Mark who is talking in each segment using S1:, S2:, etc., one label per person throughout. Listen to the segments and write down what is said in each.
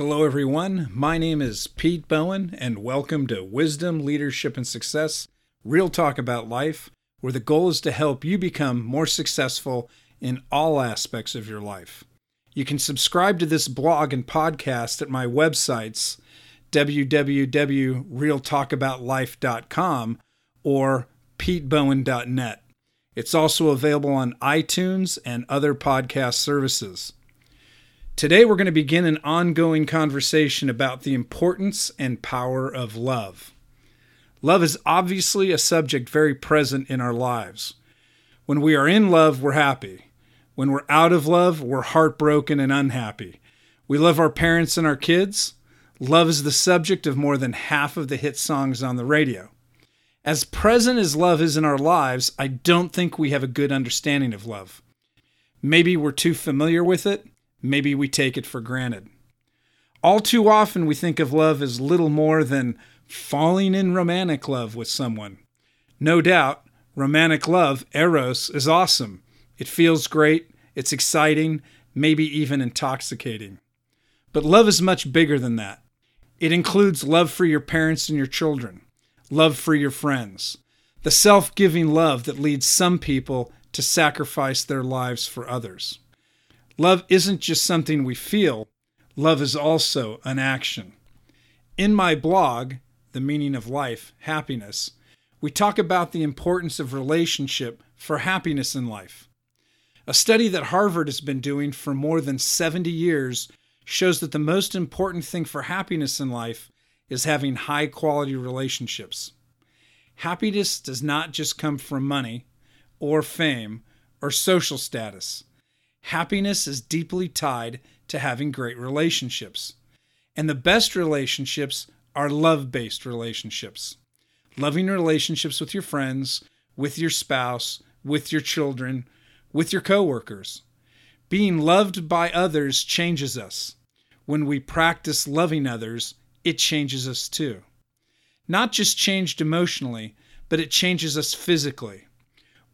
S1: Hello, everyone. My name is Pete Bowen, and welcome to Wisdom, Leadership, and Success Real Talk About Life, where the goal is to help you become more successful in all aspects of your life. You can subscribe to this blog and podcast at my websites, www.realtalkaboutlife.com or petebowen.net. It's also available on iTunes and other podcast services. Today, we're going to begin an ongoing conversation about the importance and power of love. Love is obviously a subject very present in our lives. When we are in love, we're happy. When we're out of love, we're heartbroken and unhappy. We love our parents and our kids. Love is the subject of more than half of the hit songs on the radio. As present as love is in our lives, I don't think we have a good understanding of love. Maybe we're too familiar with it, Maybe we take it for granted. All too often, we think of love as little more than falling in romantic love with someone. No doubt, romantic love, eros, is awesome. It feels great, it's exciting, maybe even intoxicating. But love is much bigger than that. It includes love for your parents and your children, love for your friends, the self giving love that leads some people to sacrifice their lives for others. Love isn't just something we feel, love is also an action. In my blog, The Meaning of Life Happiness, we talk about the importance of relationship for happiness in life. A study that Harvard has been doing for more than 70 years shows that the most important thing for happiness in life is having high quality relationships. Happiness does not just come from money or fame or social status. Happiness is deeply tied to having great relationships. And the best relationships are love based relationships. Loving relationships with your friends, with your spouse, with your children, with your coworkers. Being loved by others changes us. When we practice loving others, it changes us too. Not just changed emotionally, but it changes us physically.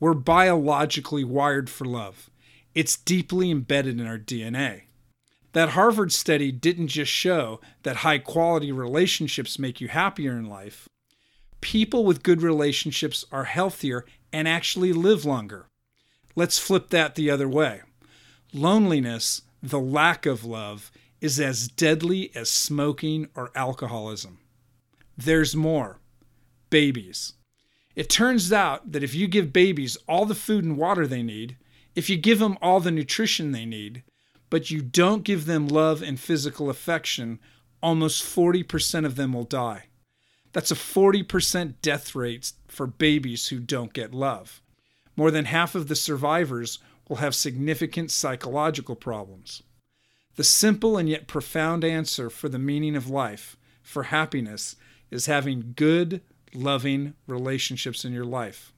S1: We're biologically wired for love. It's deeply embedded in our DNA. That Harvard study didn't just show that high quality relationships make you happier in life. People with good relationships are healthier and actually live longer. Let's flip that the other way. Loneliness, the lack of love, is as deadly as smoking or alcoholism. There's more babies. It turns out that if you give babies all the food and water they need, if you give them all the nutrition they need, but you don't give them love and physical affection, almost 40% of them will die. That's a 40% death rate for babies who don't get love. More than half of the survivors will have significant psychological problems. The simple and yet profound answer for the meaning of life, for happiness, is having good, loving relationships in your life.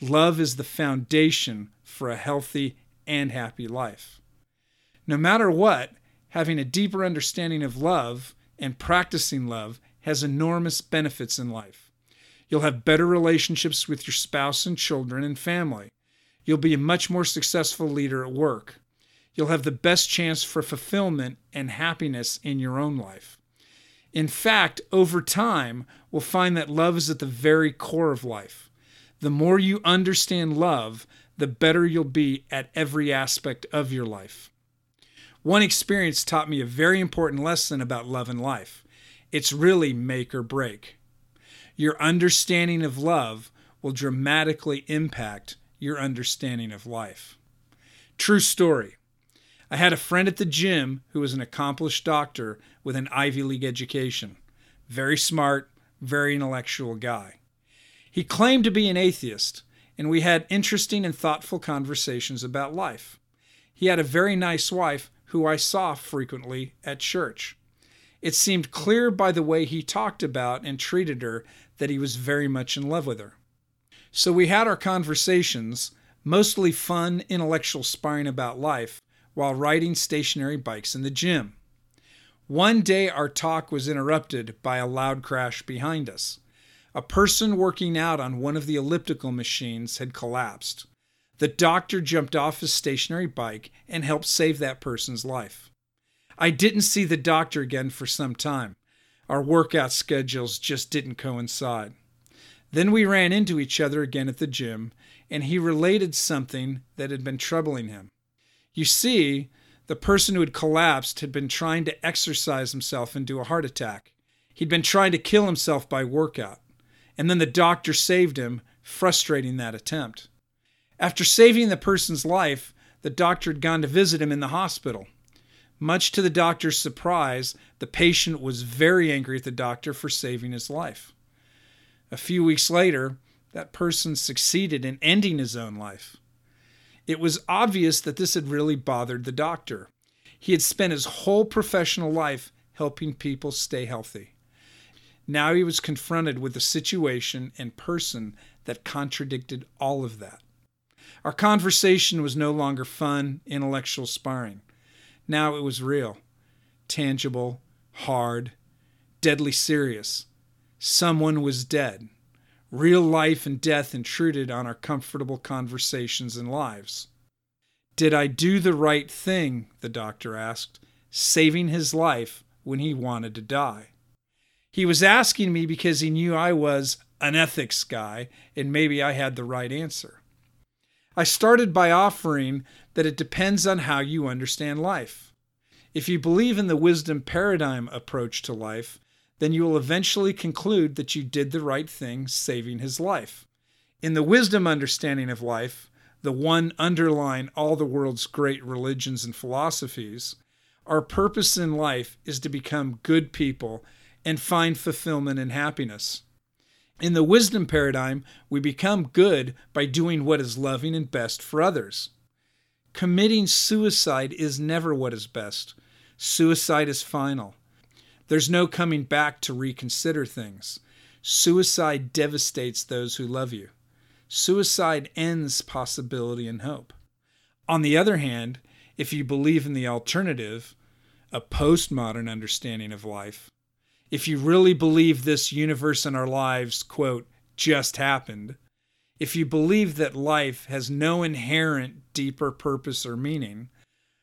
S1: Love is the foundation for a healthy and happy life. No matter what, having a deeper understanding of love and practicing love has enormous benefits in life. You'll have better relationships with your spouse and children and family. You'll be a much more successful leader at work. You'll have the best chance for fulfillment and happiness in your own life. In fact, over time, we'll find that love is at the very core of life. The more you understand love, the better you'll be at every aspect of your life. One experience taught me a very important lesson about love and life. It's really make or break. Your understanding of love will dramatically impact your understanding of life. True story. I had a friend at the gym who was an accomplished doctor with an Ivy League education. Very smart, very intellectual guy. He claimed to be an atheist, and we had interesting and thoughtful conversations about life. He had a very nice wife who I saw frequently at church. It seemed clear by the way he talked about and treated her that he was very much in love with her. So we had our conversations, mostly fun, intellectual sparring about life, while riding stationary bikes in the gym. One day our talk was interrupted by a loud crash behind us. A person working out on one of the elliptical machines had collapsed. The doctor jumped off his stationary bike and helped save that person's life. I didn't see the doctor again for some time. Our workout schedules just didn't coincide. Then we ran into each other again at the gym, and he related something that had been troubling him. You see, the person who had collapsed had been trying to exercise himself into a heart attack. He'd been trying to kill himself by workout, and then the doctor saved him, frustrating that attempt. After saving the person's life, the doctor had gone to visit him in the hospital. Much to the doctor's surprise, the patient was very angry at the doctor for saving his life. A few weeks later, that person succeeded in ending his own life. It was obvious that this had really bothered the doctor. He had spent his whole professional life helping people stay healthy. Now he was confronted with a situation and person that contradicted all of that. Our conversation was no longer fun, intellectual sparring. Now it was real, tangible, hard, deadly serious. Someone was dead. Real life and death intruded on our comfortable conversations and lives. Did I do the right thing? the doctor asked, saving his life when he wanted to die. He was asking me because he knew I was an ethics guy and maybe I had the right answer. I started by offering that it depends on how you understand life. If you believe in the wisdom paradigm approach to life, then you will eventually conclude that you did the right thing saving his life. In the wisdom understanding of life, the one underlying all the world's great religions and philosophies, our purpose in life is to become good people and find fulfillment and happiness. In the wisdom paradigm, we become good by doing what is loving and best for others. Committing suicide is never what is best. Suicide is final. There's no coming back to reconsider things. Suicide devastates those who love you. Suicide ends possibility and hope. On the other hand, if you believe in the alternative, a postmodern understanding of life, if you really believe this universe and our lives, quote, just happened, if you believe that life has no inherent deeper purpose or meaning,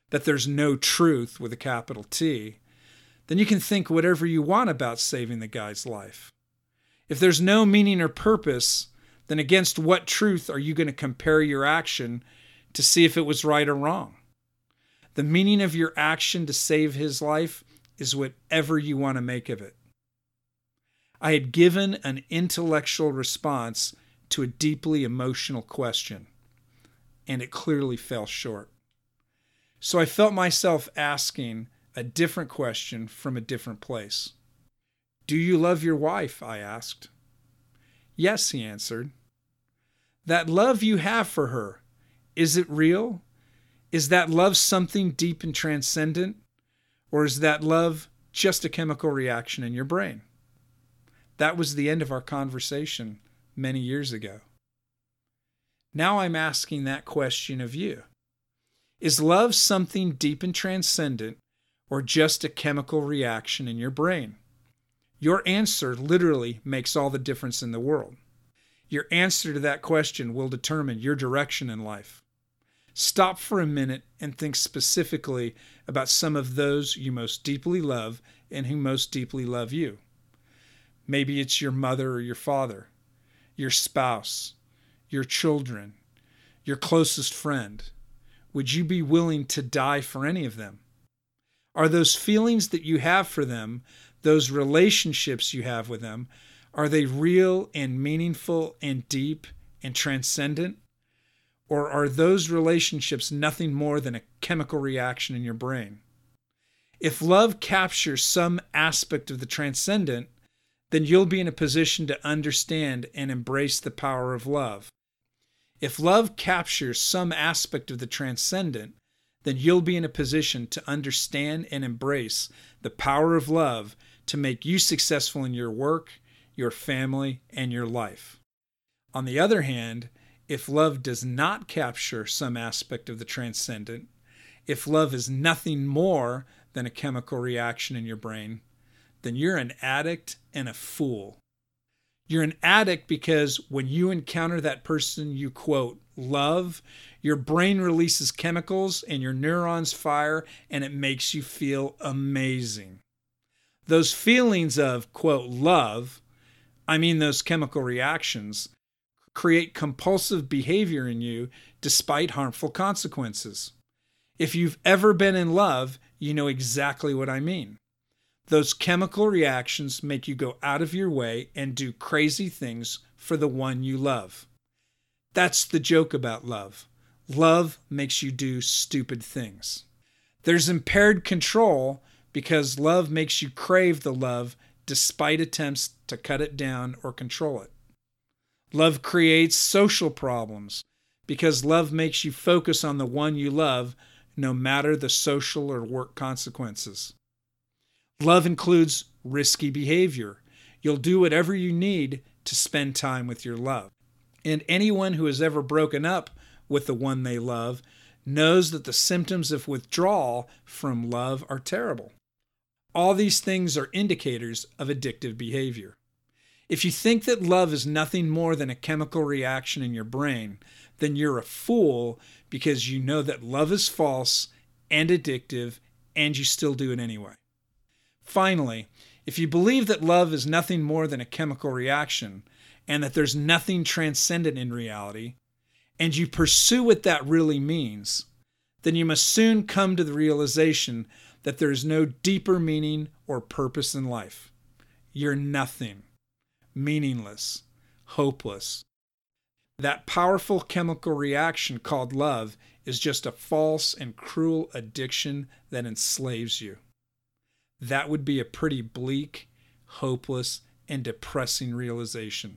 S1: that there's no truth with a capital T, then you can think whatever you want about saving the guy's life. If there's no meaning or purpose, then against what truth are you going to compare your action to see if it was right or wrong? The meaning of your action to save his life is whatever you want to make of it. I had given an intellectual response to a deeply emotional question, and it clearly fell short. So I felt myself asking a different question from a different place. Do you love your wife? I asked. Yes, he answered. That love you have for her, is it real? Is that love something deep and transcendent? Or is that love just a chemical reaction in your brain? That was the end of our conversation many years ago. Now I'm asking that question of you Is love something deep and transcendent, or just a chemical reaction in your brain? Your answer literally makes all the difference in the world. Your answer to that question will determine your direction in life. Stop for a minute and think specifically about some of those you most deeply love and who most deeply love you. Maybe it's your mother or your father, your spouse, your children, your closest friend. Would you be willing to die for any of them? Are those feelings that you have for them, those relationships you have with them, are they real and meaningful and deep and transcendent? Or are those relationships nothing more than a chemical reaction in your brain? If love captures some aspect of the transcendent, then you'll be in a position to understand and embrace the power of love. If love captures some aspect of the transcendent, then you'll be in a position to understand and embrace the power of love to make you successful in your work, your family, and your life. On the other hand, if love does not capture some aspect of the transcendent, if love is nothing more than a chemical reaction in your brain, then you're an addict and a fool. You're an addict because when you encounter that person you quote, love, your brain releases chemicals and your neurons fire and it makes you feel amazing. Those feelings of, quote, love, I mean those chemical reactions, create compulsive behavior in you despite harmful consequences. If you've ever been in love, you know exactly what I mean. Those chemical reactions make you go out of your way and do crazy things for the one you love. That's the joke about love. Love makes you do stupid things. There's impaired control because love makes you crave the love despite attempts to cut it down or control it. Love creates social problems because love makes you focus on the one you love no matter the social or work consequences. Love includes risky behavior. You'll do whatever you need to spend time with your love. And anyone who has ever broken up with the one they love knows that the symptoms of withdrawal from love are terrible. All these things are indicators of addictive behavior. If you think that love is nothing more than a chemical reaction in your brain, then you're a fool because you know that love is false and addictive and you still do it anyway. Finally, if you believe that love is nothing more than a chemical reaction and that there's nothing transcendent in reality, and you pursue what that really means, then you must soon come to the realization that there is no deeper meaning or purpose in life. You're nothing, meaningless, hopeless. That powerful chemical reaction called love is just a false and cruel addiction that enslaves you. That would be a pretty bleak, hopeless, and depressing realization.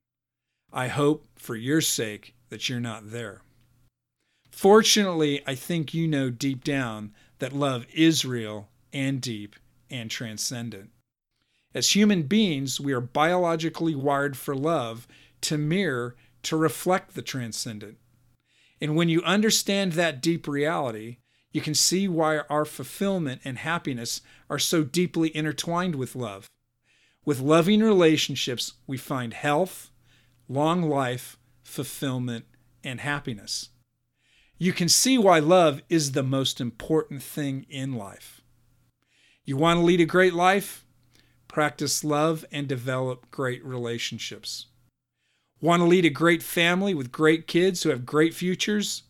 S1: I hope, for your sake, that you're not there. Fortunately, I think you know deep down that love is real and deep and transcendent. As human beings, we are biologically wired for love to mirror, to reflect the transcendent. And when you understand that deep reality, you can see why our fulfillment and happiness are so deeply intertwined with love. With loving relationships, we find health, long life, fulfillment, and happiness. You can see why love is the most important thing in life. You want to lead a great life? Practice love and develop great relationships. Want to lead a great family with great kids who have great futures?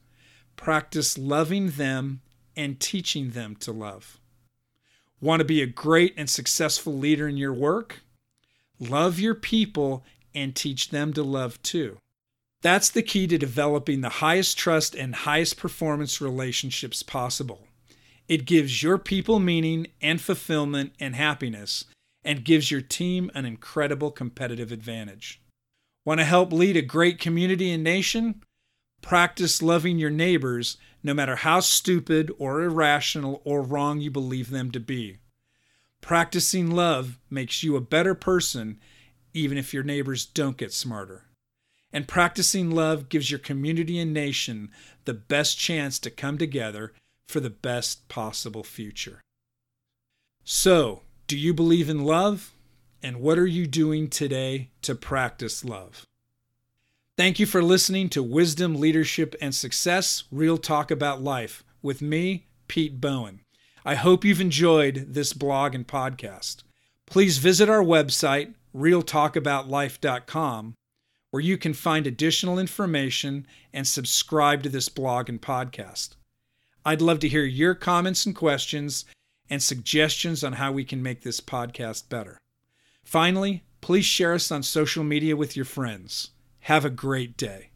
S1: Practice loving them and teaching them to love. Want to be a great and successful leader in your work? Love your people and teach them to love too. That's the key to developing the highest trust and highest performance relationships possible. It gives your people meaning and fulfillment and happiness, and gives your team an incredible competitive advantage. Want to help lead a great community and nation? Practice loving your neighbors no matter how stupid or irrational or wrong you believe them to be. Practicing love makes you a better person even if your neighbors don't get smarter. And practicing love gives your community and nation the best chance to come together for the best possible future. So, do you believe in love? And what are you doing today to practice love? Thank you for listening to Wisdom, Leadership, and Success Real Talk About Life with me, Pete Bowen. I hope you've enjoyed this blog and podcast. Please visit our website, realtalkaboutlife.com, where you can find additional information and subscribe to this blog and podcast. I'd love to hear your comments and questions and suggestions on how we can make this podcast better. Finally, please share us on social media with your friends. Have a great day.